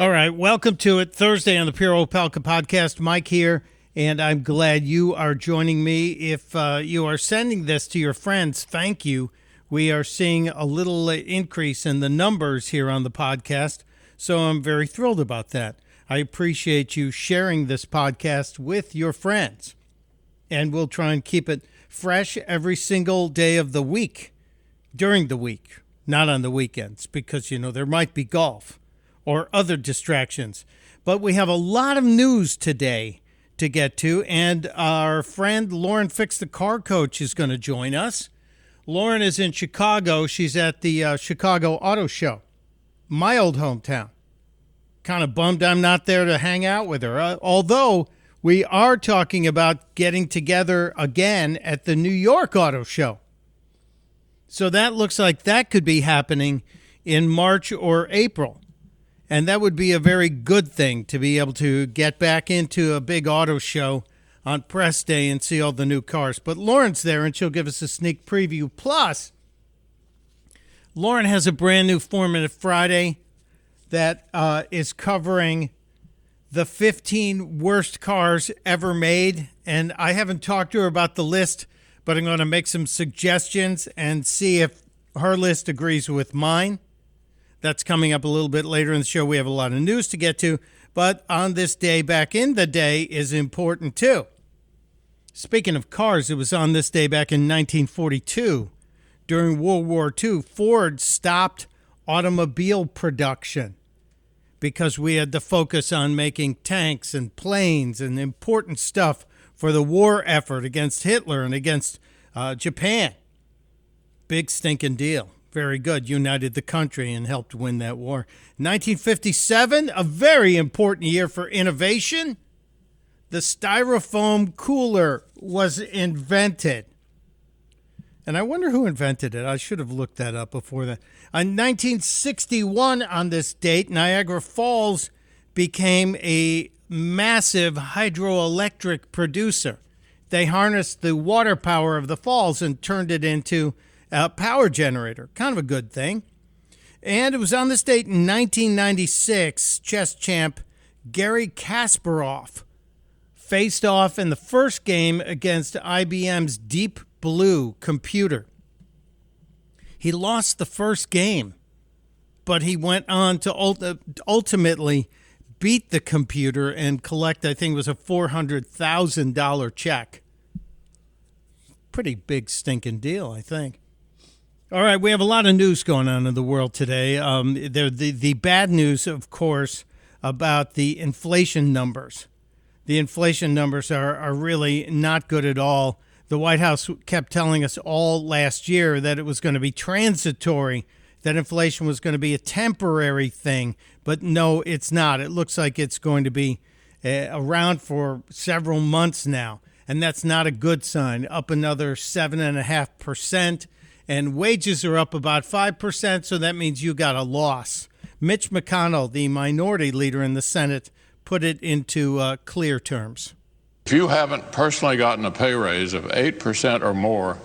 All right, welcome to it. Thursday on the Pure Opelka podcast. Mike here, and I'm glad you are joining me. If uh, you are sending this to your friends, thank you. We are seeing a little increase in the numbers here on the podcast, so I'm very thrilled about that. I appreciate you sharing this podcast with your friends, and we'll try and keep it fresh every single day of the week during the week, not on the weekends, because, you know, there might be golf or other distractions. But we have a lot of news today to get to, and our friend Lauren Fix the Car Coach is going to join us. Lauren is in Chicago. She's at the uh, Chicago Auto Show, my old hometown. Kind of bummed I'm not there to hang out with her, uh, although we are talking about getting together again at the New York Auto Show. So that looks like that could be happening in March or April. And that would be a very good thing to be able to get back into a big auto show on press day and see all the new cars. But Lauren's there and she'll give us a sneak preview. Plus, Lauren has a brand new Four Minute Friday that uh, is covering the 15 worst cars ever made. And I haven't talked to her about the list, but I'm going to make some suggestions and see if her list agrees with mine. That's coming up a little bit later in the show. We have a lot of news to get to, but on this day back in the day is important too. Speaking of cars, it was on this day back in 1942. During World War II, Ford stopped automobile production because we had to focus on making tanks and planes and important stuff for the war effort against Hitler and against uh, Japan. Big stinking deal very good, united the country and helped win that war. 1957, a very important year for innovation. The styrofoam cooler was invented. And I wonder who invented it. I should have looked that up before that. In 1961, on this date, Niagara Falls became a massive hydroelectric producer. They harnessed the water power of the falls and turned it into uh, power generator. Kind of a good thing. And it was on this date in 1996, chess champ Garry Kasparov faced off in the first game against IBM's Deep Blue computer. He lost the first game, but he went on to ultimately beat the computer and collect, I think it was a $400,000 check. Pretty big stinking deal, I think. All right, we have a lot of news going on in the world today. Um, the, the, the bad news, of course, about the inflation numbers. The inflation numbers are, are really not good at all. The White House kept telling us all last year that it was going to be transitory, that inflation was going to be a temporary thing. But no, it's not. It looks like it's going to be uh, around for several months now. And that's not a good sign. Up another 7.5% and wages are up about 5%, so that means you got a loss. Mitch McConnell, the minority leader in the Senate, put it into uh, clear terms. If you haven't personally gotten a pay raise of 8% or more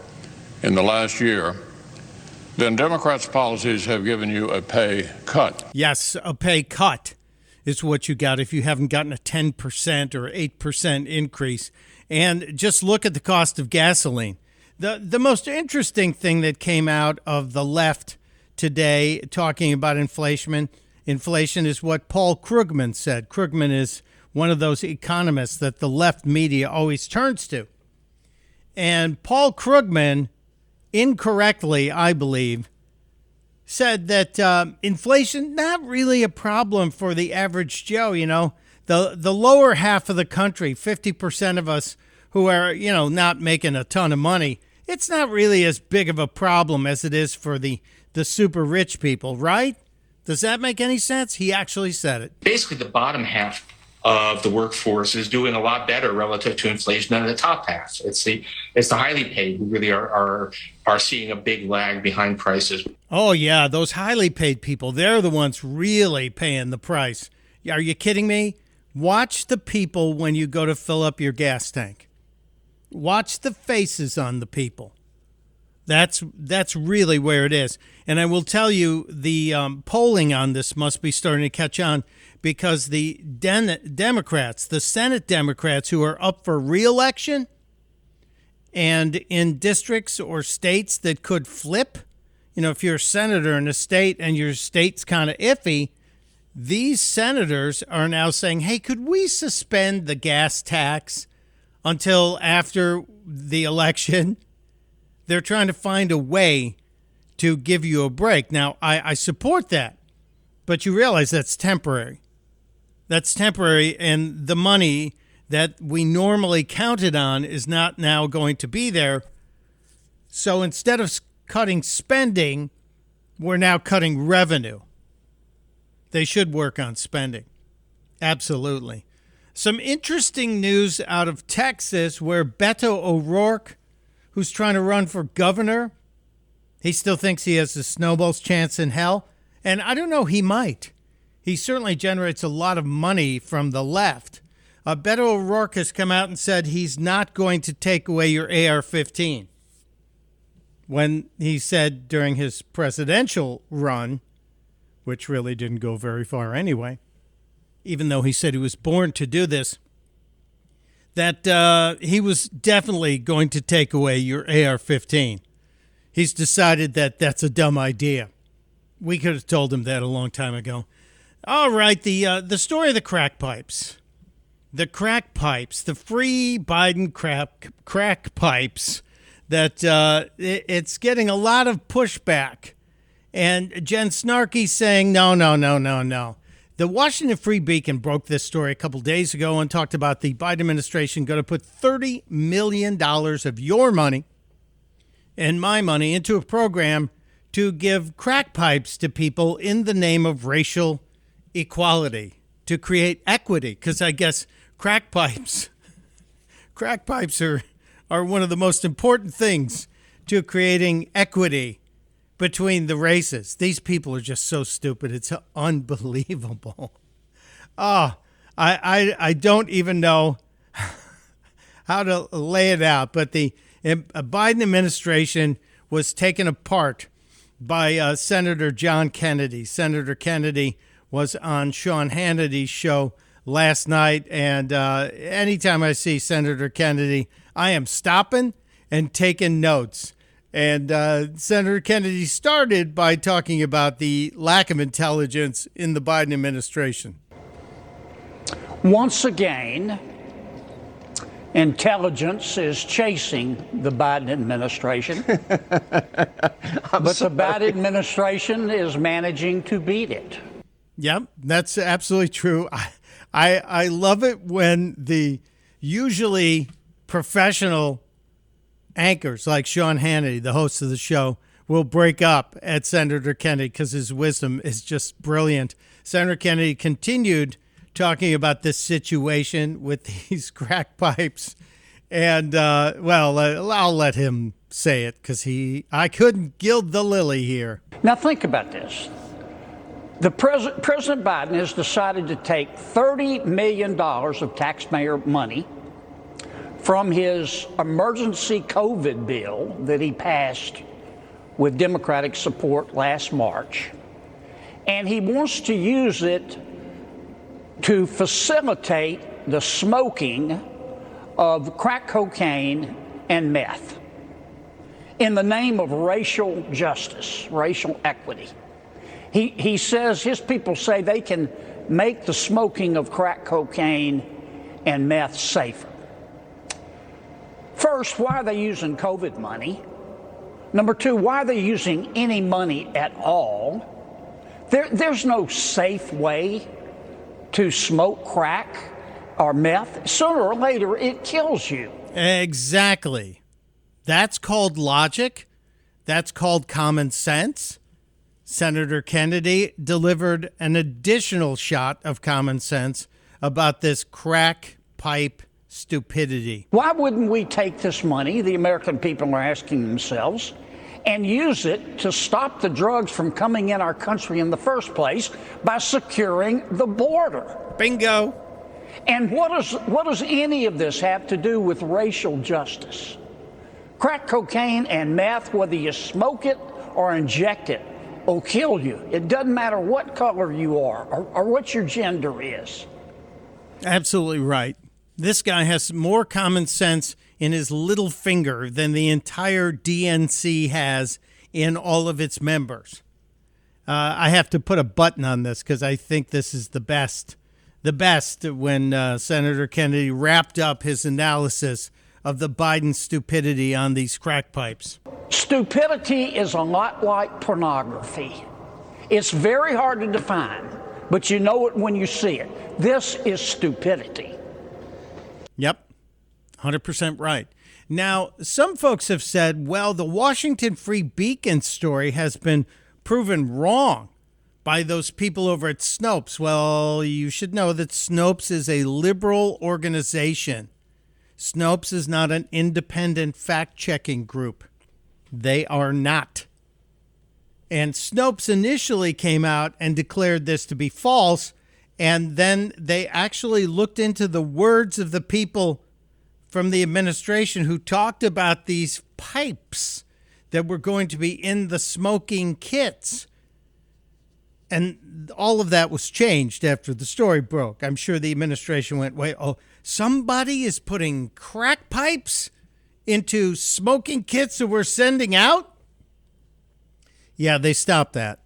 in the last year, then Democrats' policies have given you a pay cut. Yes, a pay cut is what you got if you haven't gotten a 10% or 8% increase. And just look at the cost of gasoline. The the most interesting thing that came out of the left today talking about inflation inflation is what Paul Krugman said. Krugman is one of those economists that the left media always turns to. And Paul Krugman, incorrectly, I believe, said that uh, inflation not really a problem for the average Joe. You know, the the lower half of the country, fifty percent of us who are you know not making a ton of money, it's not really as big of a problem as it is for the the super rich people, right? Does that make any sense? He actually said it. Basically, the bottom half of the workforce is doing a lot better relative to inflation than the top half. It's the it's the highly paid who really are are are seeing a big lag behind prices. Oh yeah, those highly paid people, they're the ones really paying the price. Are you kidding me? Watch the people when you go to fill up your gas tank. Watch the faces on the people. That's that's really where it is. And I will tell you, the um, polling on this must be starting to catch on because the Den- Democrats, the Senate Democrats who are up for reelection, and in districts or states that could flip, you know, if you're a senator in a state and your state's kind of iffy, these senators are now saying, hey, could we suspend the gas tax until after the election? They're trying to find a way to give you a break. Now, I, I support that, but you realize that's temporary. That's temporary, and the money that we normally counted on is not now going to be there. So instead of cutting spending, we're now cutting revenue. They should work on spending. Absolutely. Some interesting news out of Texas where Beto O'Rourke, who's trying to run for governor, he still thinks he has a snowball's chance in hell. And I don't know, he might. He certainly generates a lot of money from the left. Uh, Beto O'Rourke has come out and said he's not going to take away your AR 15. When he said during his presidential run, which really didn't go very far anyway, even though he said he was born to do this, that uh, he was definitely going to take away your AR 15. He's decided that that's a dumb idea. We could have told him that a long time ago. All right, the uh, the story of the crack pipes the crack pipes, the free Biden crack crack pipes, that uh, it, it's getting a lot of pushback. And Jen Snarky saying, no, no, no, no, no. The Washington Free Beacon broke this story a couple days ago and talked about the Biden administration going to put $30 million of your money and my money into a program to give crack pipes to people in the name of racial equality, to create equity. Because I guess crack pipes. crack pipes are, are one of the most important things to creating equity between the races. These people are just so stupid. It's unbelievable. Oh, I, I, I don't even know how to lay it out, but the Biden administration was taken apart by uh, Senator John Kennedy. Senator Kennedy was on Sean Hannity's show last night. And uh, anytime I see Senator Kennedy, I am stopping and taking notes. And uh, Senator Kennedy started by talking about the lack of intelligence in the Biden administration. Once again, intelligence is chasing the Biden administration, but sorry. the Biden administration is managing to beat it. Yep, that's absolutely true. I, I I love it when the usually professional anchors like Sean Hannity, the host of the show, will break up at Senator Kennedy because his wisdom is just brilliant. Senator Kennedy continued talking about this situation with these crack pipes, and uh, well, uh, I'll let him say it because he I couldn't gild the lily here. Now think about this. The pres- President Biden has decided to take $30 million of taxpayer money from his emergency COVID bill that he passed with Democratic support last March, and he wants to use it to facilitate the smoking of crack cocaine and meth in the name of racial justice, racial equity. He, he says his people say they can make the smoking of crack cocaine and meth safer. First, why are they using COVID money? Number two, why are they using any money at all? There, there's no safe way to smoke crack or meth. Sooner or later, it kills you. Exactly. That's called logic. That's called common sense. Senator Kennedy delivered an additional shot of common sense about this crack pipe stupidity. Why wouldn't we take this money, the American people are asking themselves, and use it to stop the drugs from coming in our country in the first place by securing the border? Bingo. And what does, what does any of this have to do with racial justice? Crack cocaine and meth, whether you smoke it or inject it, will kill you. It doesn't matter what color you are or, or what your gender is. Absolutely right. This guy has more common sense in his little finger than the entire DNC has in all of its members. Uh, I have to put a button on this because I think this is the best. The best when uh, Senator Kennedy wrapped up his analysis of the Biden stupidity on these crack pipes. Stupidity is a lot like pornography. It's very hard to define, but you know it when you see it. This is stupidity. Yep, 100% right. Now, some folks have said, well, the Washington Free Beacon story has been proven wrong by those people over at Snopes. Well, you should know that Snopes is a liberal organization. Snopes is not an independent fact checking group. They are not. And Snopes initially came out and declared this to be false. And then they actually looked into the words of the people from the administration who talked about these pipes that were going to be in the smoking kits. And all of that was changed after the story broke. I'm sure the administration went, wait, oh, somebody is putting crack pipes into smoking kits that we're sending out? Yeah, they stopped that.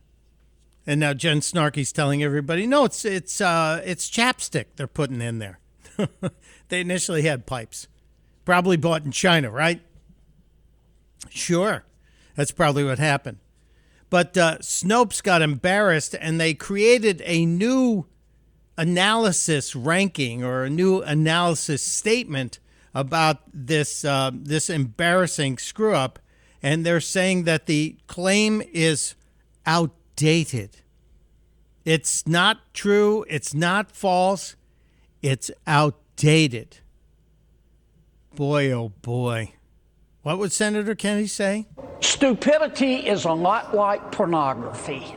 And now Jen Snarky's telling everybody, no, it's it's uh, it's chapstick they're putting in there. they initially had pipes, probably bought in China, right? Sure, that's probably what happened. But uh, Snopes got embarrassed and they created a new analysis ranking or a new analysis statement about this uh, this embarrassing screw up, and they're saying that the claim is outdated. It's not true. It's not false. It's outdated. Boy, oh boy. What would Senator Kennedy say? Stupidity is a lot like pornography.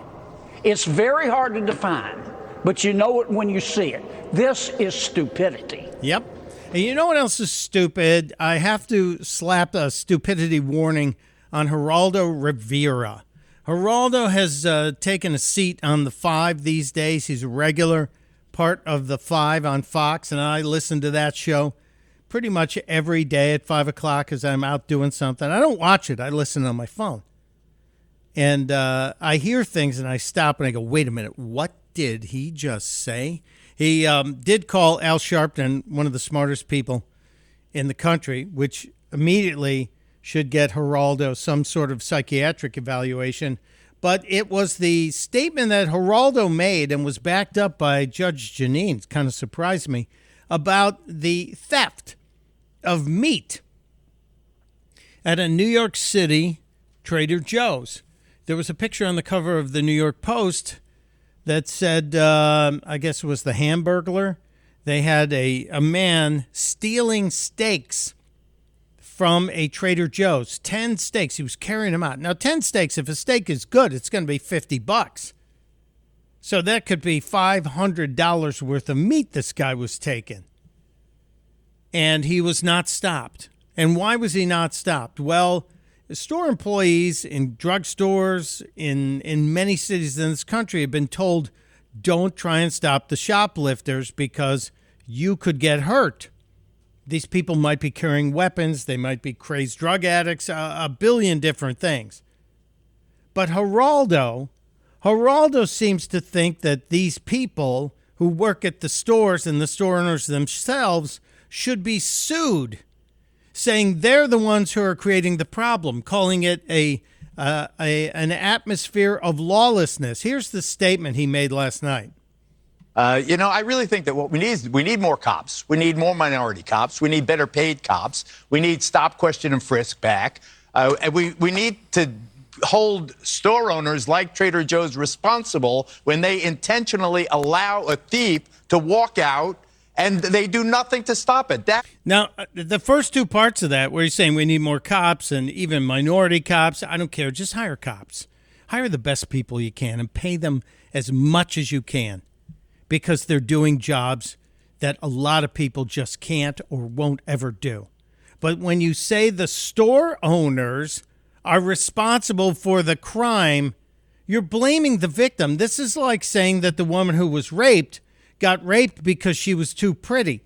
It's very hard to define, but you know it when you see it. This is stupidity. Yep. And you know what else is stupid? I have to slap a stupidity warning on Geraldo Rivera. Geraldo has uh, taken a seat on the five these days. He's a regular part of the five on Fox, and I listen to that show pretty much every day at five o'clock as I'm out doing something. I don't watch it, I listen on my phone. And uh, I hear things and I stop and I go, wait a minute, what did he just say? He um, did call Al Sharpton one of the smartest people in the country, which immediately should get Geraldo some sort of psychiatric evaluation. But it was the statement that Geraldo made and was backed up by Judge Jeanine, it kind of surprised me, about the theft of meat at a New York City Trader Joe's. There was a picture on the cover of the New York Post that said, uh, I guess it was the Hamburglar. They had a, a man stealing steaks from a Trader Joe's. 10 steaks. He was carrying them out. Now, 10 steaks, if a steak is good, it's going to be 50 bucks. So that could be $500 worth of meat this guy was taking. And he was not stopped. And why was he not stopped? Well, store employees in drugstores in in many cities in this country have been told don't try and stop the shoplifters because you could get hurt. These people might be carrying weapons, they might be crazed drug addicts, a, a billion different things. But Geraldo, Geraldo seems to think that these people who work at the stores and the store owners themselves should be sued saying they're the ones who are creating the problem, calling it a, uh, a an atmosphere of lawlessness. Here's the statement he made last night. Uh, you know, I really think that what we need is we need more cops. We need more minority cops. We need better paid cops. We need stop, question, and frisk back. Uh, and we, we need to hold store owners like Trader Joe's responsible when they intentionally allow a thief to walk out and they do nothing to stop it. That- now, uh, the first two parts of that, where he's saying we need more cops and even minority cops, I don't care. Just hire cops. Hire the best people you can and pay them as much as you can because they're doing jobs that a lot of people just can't or won't ever do. But when you say the store owners are responsible for the crime, you're blaming the victim. This is like saying that the woman who was raped got raped because she was too pretty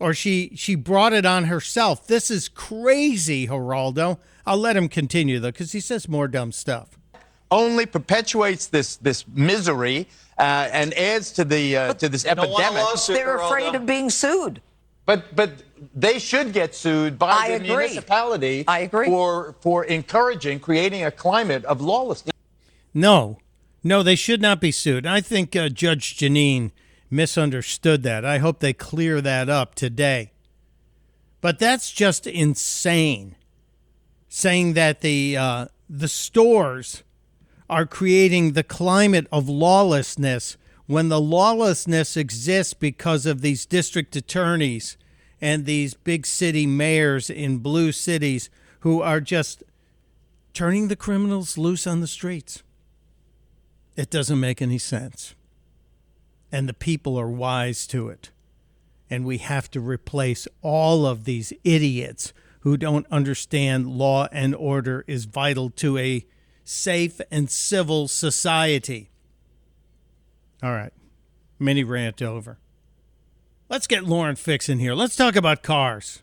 or she she brought it on herself. This is crazy, Geraldo. I'll let him continue though cuz he says more dumb stuff. Only perpetuates this this misery uh, and adds to the uh, to this epidemic. They're afraid of being sued. But but they should get sued by I the agree. municipality I agree. for for encouraging creating a climate of lawlessness. No, no, they should not be sued. I think uh, Judge Jeanine misunderstood that. I hope they clear that up today. But that's just insane. Saying that the uh, the stores are creating the climate of lawlessness when the lawlessness exists because of these district attorneys and these big city mayors in blue cities who are just turning the criminals loose on the streets. It doesn't make any sense. And the people are wise to it. And we have to replace all of these idiots who don't understand law and order is vital to a safe and civil society. All right. Mini rant over. Let's get Lauren Fix in here. Let's talk about cars.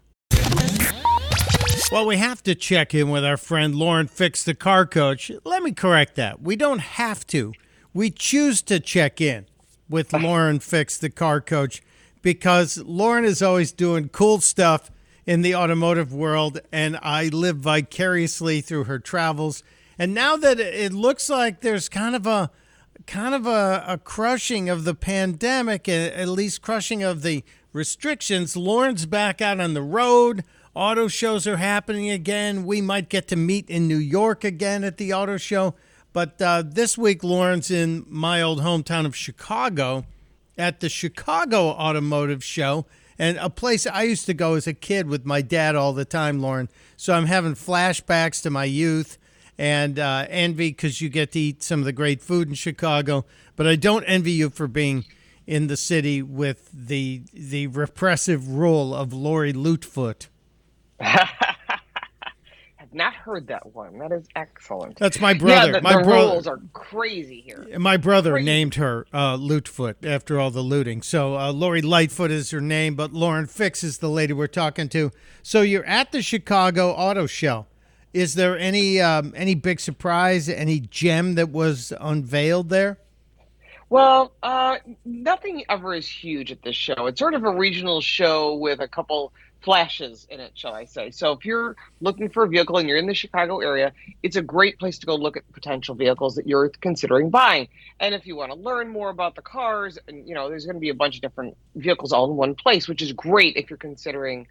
Well, we have to check in with our friend Lauren Fix, the car coach. Let me correct that. We don't have to. We choose to check in with Lauren Fix, the car coach, because Lauren is always doing cool stuff in the automotive world, and I live vicariously through her travels. And now that it looks like there's kind of a kind of a, a crushing of the pandemic, at least crushing of the restrictions, Lauren's back out on the road. Auto shows are happening again. We might get to meet in New York again at the auto show. But uh, this week, Lauren's in my old hometown of Chicago at the Chicago Automotive Show, and a place I used to go as a kid with my dad all the time, Lauren. So I'm having flashbacks to my youth and uh, envy because you get to eat some of the great food in Chicago. But I don't envy you for being in the city with the the repressive rule of Lori Lootfoot. Have not heard that one. That is excellent. That's my brother. yeah, brother. the, my the brother. rules are crazy here. My brother Crazy. named her uh, Lootfoot after all the looting. So uh, Lori Lightfoot is her name, but Lauren Fix is the lady we're talking to. So you're at the Chicago Auto Show. Is there any um, any big surprise, any gem that was unveiled there? Well, uh, nothing ever is huge at this show. It's sort of a regional show with a couple flashes in it, shall I say. So if you're looking for a vehicle and you're in the Chicago area, it's a great place to go look at potential vehicles that you're considering buying. And if you want to learn more about the cars, and you know, there's going to be a bunch of different vehicles all in one place, which is great if you're considering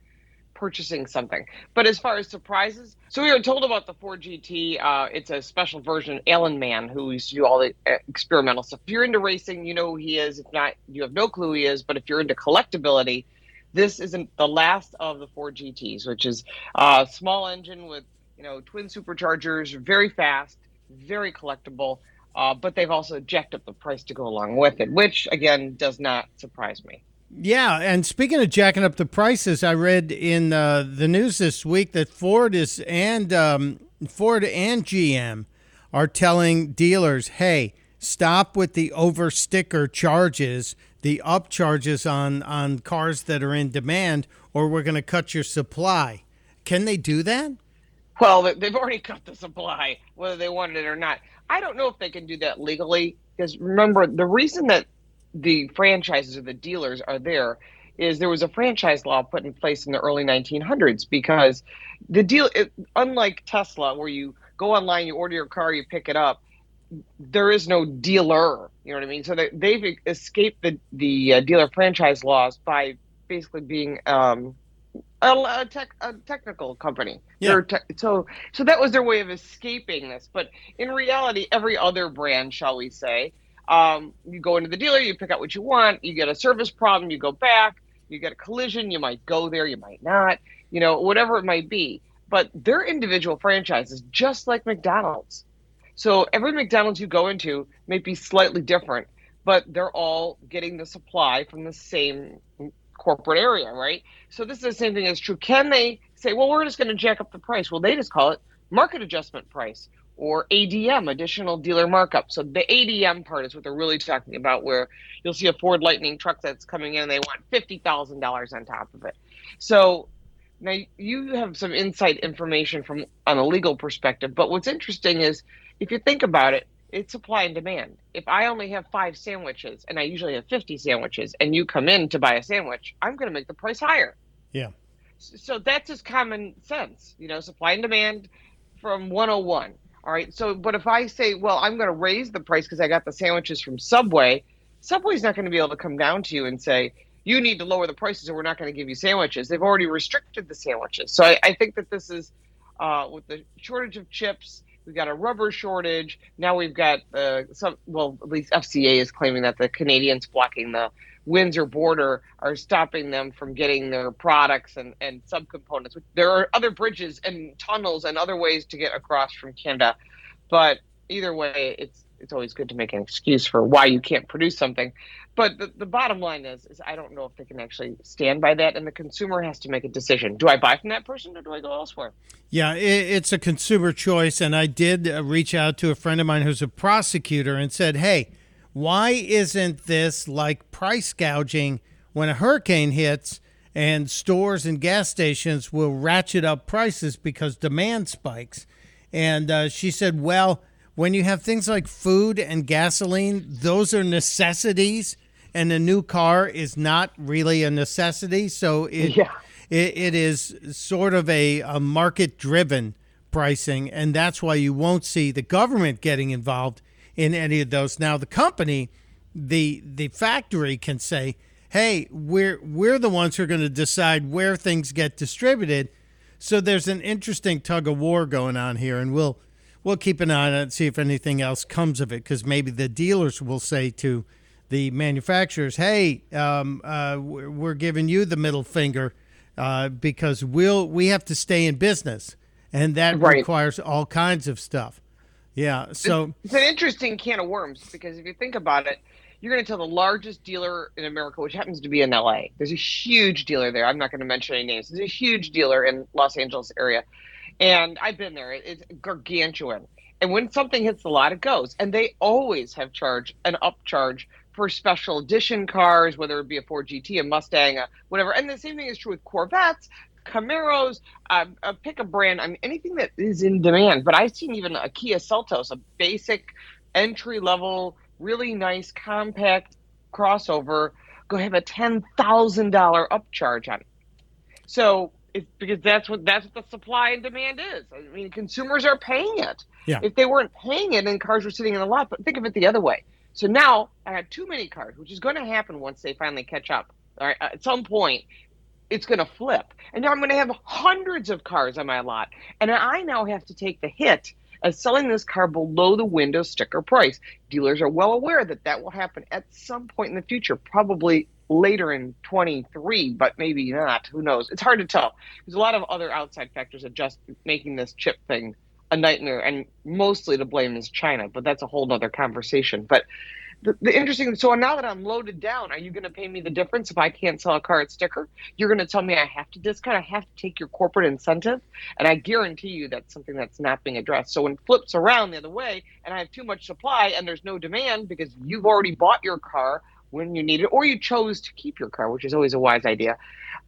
purchasing something. But as far as surprises, so we were told about the Ford GT. Uh, it's a special version. Alan Mann, who used to do all the uh, experimental stuff. If you're into racing, you know who he is. If not, you have no clue he is. But if you're into collectability, this isn't the last of the Ford GTs, which is a small engine with you know twin superchargers, very fast, very collectible. Uh, but they've also jacked up the price to go along with it, which again does not surprise me. Yeah, and speaking of jacking up the prices, I read in uh, the news this week that Ford is and um, Ford and GM are telling dealers, "Hey, stop with the over sticker charges, the up charges on on cars that are in demand, or we're going to cut your supply." Can they do that? Well, they- they've already cut the supply, whether they wanted it or not. I don't know if they can do that legally because remember, the reason that the franchises or the dealers are there is there was a franchise law put in place in the early 1900s because the deal, it, unlike Tesla, where you go online, you order your car, you pick it up, there is no dealer. You know what I mean? So they, they've escaped the the uh, dealer franchise laws by basically being um, a, a, tech, a technical company. Yeah. Te- so so that was their way of escaping this. But in reality, every other brand, shall we say, um, you go into the dealer, you pick out what you want, you get a service problem, you go back, you get a collision, you might go there, you might not, you know, whatever it might be. But they're individual franchises, just like McDonald's. So every McDonald's you go into may be slightly different, but they're all getting the supply from the same corporate area, right? So this is the same thing as true. Can they say, well, we're just going to jack up the price? Well, they just call it market adjustment price or ADM, additional dealer markup. So the ADM part is what they're really talking about, where you'll see a Ford Lightning truck that's coming in and they want $50,000 on top of it. So now you have some inside information from on a legal perspective, but what's interesting is if you think about it, it's supply and demand. If I only have five sandwiches and I usually have 50 sandwiches and you come in to buy a sandwich, I'm going to make the price higher. Yeah. So that's just common sense, you know, supply and demand from 101. All right. So, but if I say, well, I'm going to raise the price because I got the sandwiches from Subway, Subway's not going to be able to come down to you and say, you need to lower the prices or we're not going to give you sandwiches. They've already restricted the sandwiches. So I, I think that this is uh, with the shortage of chips, we've got a rubber shortage. Now we've got uh, some, well, at least FCA is claiming that the Canadians blocking the Windsor border are stopping them from getting their products and, and subcomponents. There are other bridges and tunnels and other ways to get across from Canada. But either way, it's it's always good to make an excuse for why you can't produce something. But the, the bottom line is, is I don't know if they can actually stand by that, and the consumer has to make a decision: do I buy from that person or do I go elsewhere? Yeah, it, it's a consumer choice, and I did uh, reach out to a friend of mine who's a prosecutor and said, "Hey, why isn't this like price gouging when a hurricane hits?" And stores and gas stations will ratchet up prices because demand spikes. And uh, she said, well, when you have things like food and gasoline, those are necessities, and a new car is not really a necessity. So it yeah. it, it is sort of a, a market driven pricing, and that's why you won't see the government getting involved in any of those. Now the company, the the factory can say, "Hey, we're we're the ones who are going to decide where things get distributed." So there's an interesting tug of war going on here, and we'll we'll keep an eye on it and see if anything else comes of it because maybe the dealers will say to the manufacturers, "Hey, um, uh, we're giving you the middle finger uh, because we'll we have to stay in business, and that Right. requires all kinds of stuff." Yeah. So It's an interesting can of worms because if you think about it, you're going to tell the largest dealer in America, which happens to be in LA. There's a huge dealer there. I'm not going to mention any names. There's a huge dealer in Los Angeles area, and I've been there. It's gargantuan. And when something hits the lot, it goes. And they always have charged an upcharge for special edition cars, whether it be a Ford GT, a Mustang, a whatever. And the same thing is true with Corvettes, Camaros. Uh, uh, pick a brand. I mean, anything that is in demand. But I've seen even a Kia Seltos, a basic entry level, really nice compact crossover, go have a ten thousand dollar upcharge on it. So it's because that's what that's what the supply and demand is. I mean, consumers are paying it. Yeah. If they weren't paying it, and cars were sitting in the lot, but think of it the other way. So now I have too many cars, which is going to happen once they finally catch up. All right, at some point, it's going to flip, and now I'm going to have hundreds of cars on my lot, and I now have to take the hit of selling this car below the window sticker price. Dealers are well aware that that will happen at some point in the future, probably later in 23, but maybe not. Who knows? It's hard to tell. There's a lot of other outside factors that just making this chip thing a nightmare, and mostly to blame is China, but that's a whole nother conversation. But the, the interesting so now that I'm loaded down, are you going to pay me the difference if I can't sell a car at sticker? You're going to tell me I have to discount, I have to take your corporate incentive, and I guarantee you that's something that's not being addressed. So when it flips around the other way, and I have too much supply and there's no demand because you've already bought your car when you need it, or you chose to keep your car, which is always a wise idea.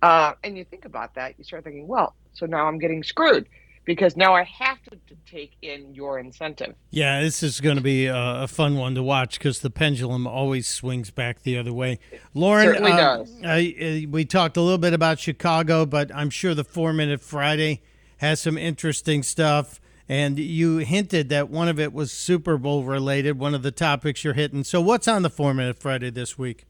Uh, and you think about that, you start thinking, well, so now I'm getting screwed because now I have to, to take in your incentive. Yeah, this is going to be a, a fun one to watch because the pendulum always swings back the other way. Lauren, uh, does. I- uh, we talked a little bit about Chicago, but I'm sure the Four Minute Friday has some interesting stuff. And you hinted that one of it was Super Bowl related, one of the topics you're hitting. So, what's on the Four Minute Friday this week?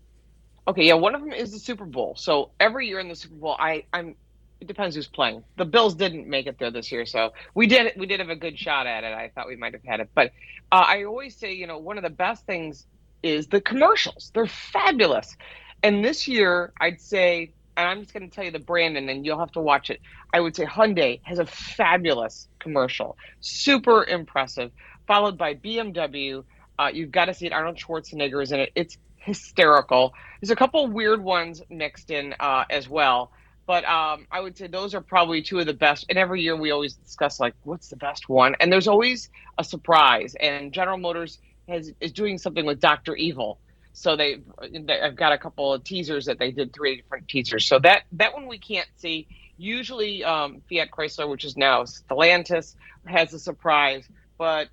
Okay, yeah, one of them is the Super Bowl. So every year in the Super Bowl, I, I'm. It depends who's playing. The Bills didn't make it there this year, so we did. We did have a good shot at it. I thought we might have had it, but uh, I always say, you know, one of the best things is the commercials. They're fabulous, and this year I'd say, and I'm just going to tell you the brand, and then you'll have to watch it. I would say Hyundai has a fabulous commercial, super impressive, followed by BMW. Uh, you've got to see it. Arnold Schwarzenegger is in it. It's hysterical. There's a couple weird ones mixed in uh, as well. But um, I would say those are probably two of the best. And every year we always discuss like what's the best one, and there's always a surprise. And General Motors has is doing something with Doctor Evil, so they, I've got a couple of teasers that they did three different teasers. So that that one we can't see. Usually um, Fiat Chrysler, which is now Stellantis, has a surprise, but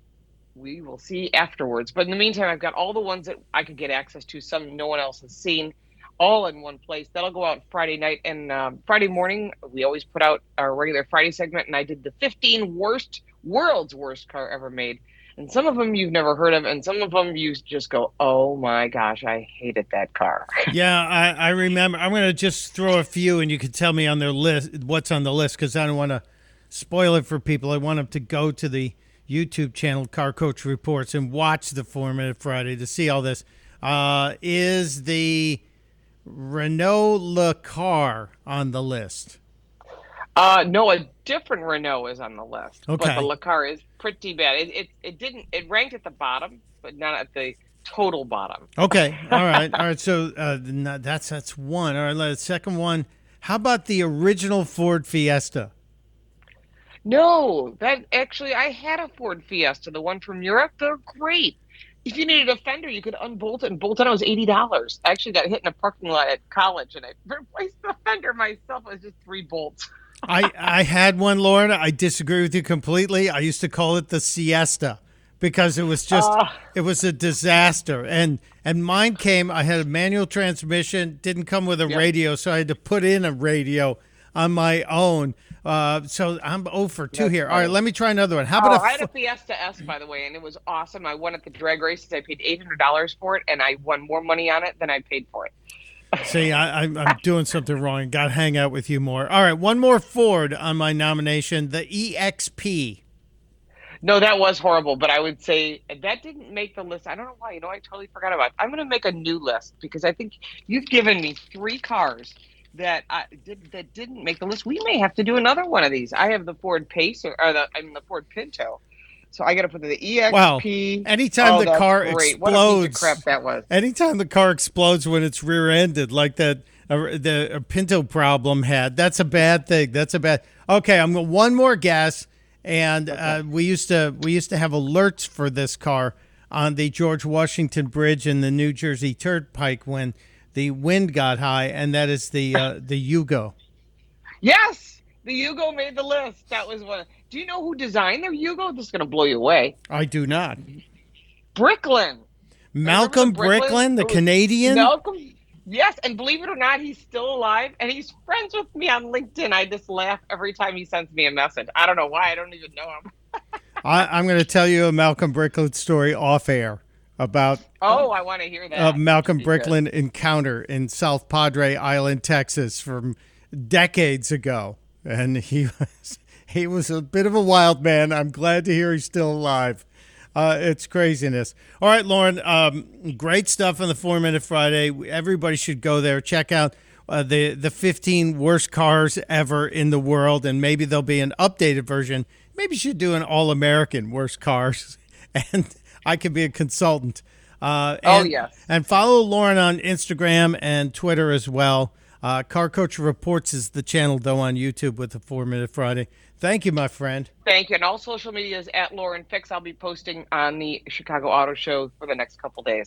we will see afterwards. But in the meantime, I've got all the ones that I could get access to, some no one else has seen all in one place. That'll go out Friday night and um, Friday morning. We always put out our regular Friday segment, and I did the 15 worst world's worst car ever made. And some of them you've never heard of, and some of them you just go, "Oh my gosh, I hated that car." Yeah, I, I remember. I'm going to just throw a few, and you can tell me on their list what's on the list because I don't want to spoil it for people. I want them to go to the YouTube channel Car Coach Reports and watch the format Friday to see all this. Uh, is the Renault Le Car on the list? Uh, no, a different Renault is on the list. Okay. But the Le Car is pretty bad. It, it, it didn't, it ranked at the bottom, but not at the total bottom. Okay. All right. All right. So uh, that's that's one. All right. Second one. How about the original Ford Fiesta? No, that actually, I had a Ford Fiesta, the one from Europe. They're great. If you needed a fender, you could unbolt it and bolt it. It was eighty dollars. I actually got hit in a parking lot at college, and I replaced the fender myself. It was just three bolts. I I had one, Lauren. I disagree with you completely. I used to call it the siesta because it was just Uh. it was a disaster. And and mine came. I had a manual transmission. Didn't come with a radio, so I had to put in a radio on my own. Uh, so I'm 0 for 2 here. All right, let me try another one. How Oh, about I a had a Fiesta S, to S, by the way, and it was awesome. I won at the drag races. I paid eight hundred dollars for it, and I won more money on it than I paid for it. See, I, I'm, I'm doing something wrong. Got to hang out with you more. All right, one more Ford on my nomination, the EXP. No, that was horrible, but I would say that didn't make the list. I don't know why. You know, I totally forgot about. It. I'm going to make a new list because I think you've given me three cars that I did that didn't make the list. We may have to do another one of these. I have the Ford Pacer or the I mean the Ford Pinto. So I got to put the EXP. Wow. Anytime Oh, the car great. What a piece of explodes, crap that was. Anytime the car explodes when it's rear-ended, like that uh, the uh, Pinto problem had, that's a bad thing. That's a bad. Okay, I'm going one more guess, and uh, we used to we used to have alerts for this car on the George Washington Bridge and the New Jersey Turnpike when the wind got high, and that is the uh, the Yugo. Yes, the Yugo made the list. That was one. Do you know who designed their Yugo? This is going to blow you away. I do not. Bricklin. Malcolm Bricklin, the Canadian. Malcolm. Yes, and believe it or not, he's still alive, and he's friends with me on LinkedIn. I just laugh every time he sends me a message. I don't know why. I don't even know him. I, I'm going to tell you a Malcolm Bricklin story off air about Oh, I want to hear that. a Malcolm. Bricklin encounter in South Padre Island, Texas, from decades ago, and he was he was a bit of a wild man. I'm glad to hear he's still alive. Uh, it's craziness. All right, Lauren, um, great stuff on the Four Minute Friday. Everybody should go there. Check out uh, the the 15 worst cars ever in the world, and maybe there'll be an updated version. Maybe you should do an all American worst cars, and I could be a consultant. Uh, Oh, and- yes. and follow Lauren on Instagram and Twitter as well. Uh, Car Coach Reports is the channel, though, on YouTube with the Four Minute Friday. Thank you, my friend. Thank you. And all social media is at Lauren Fix. I'll be posting on the Chicago Auto Show for the next couple days.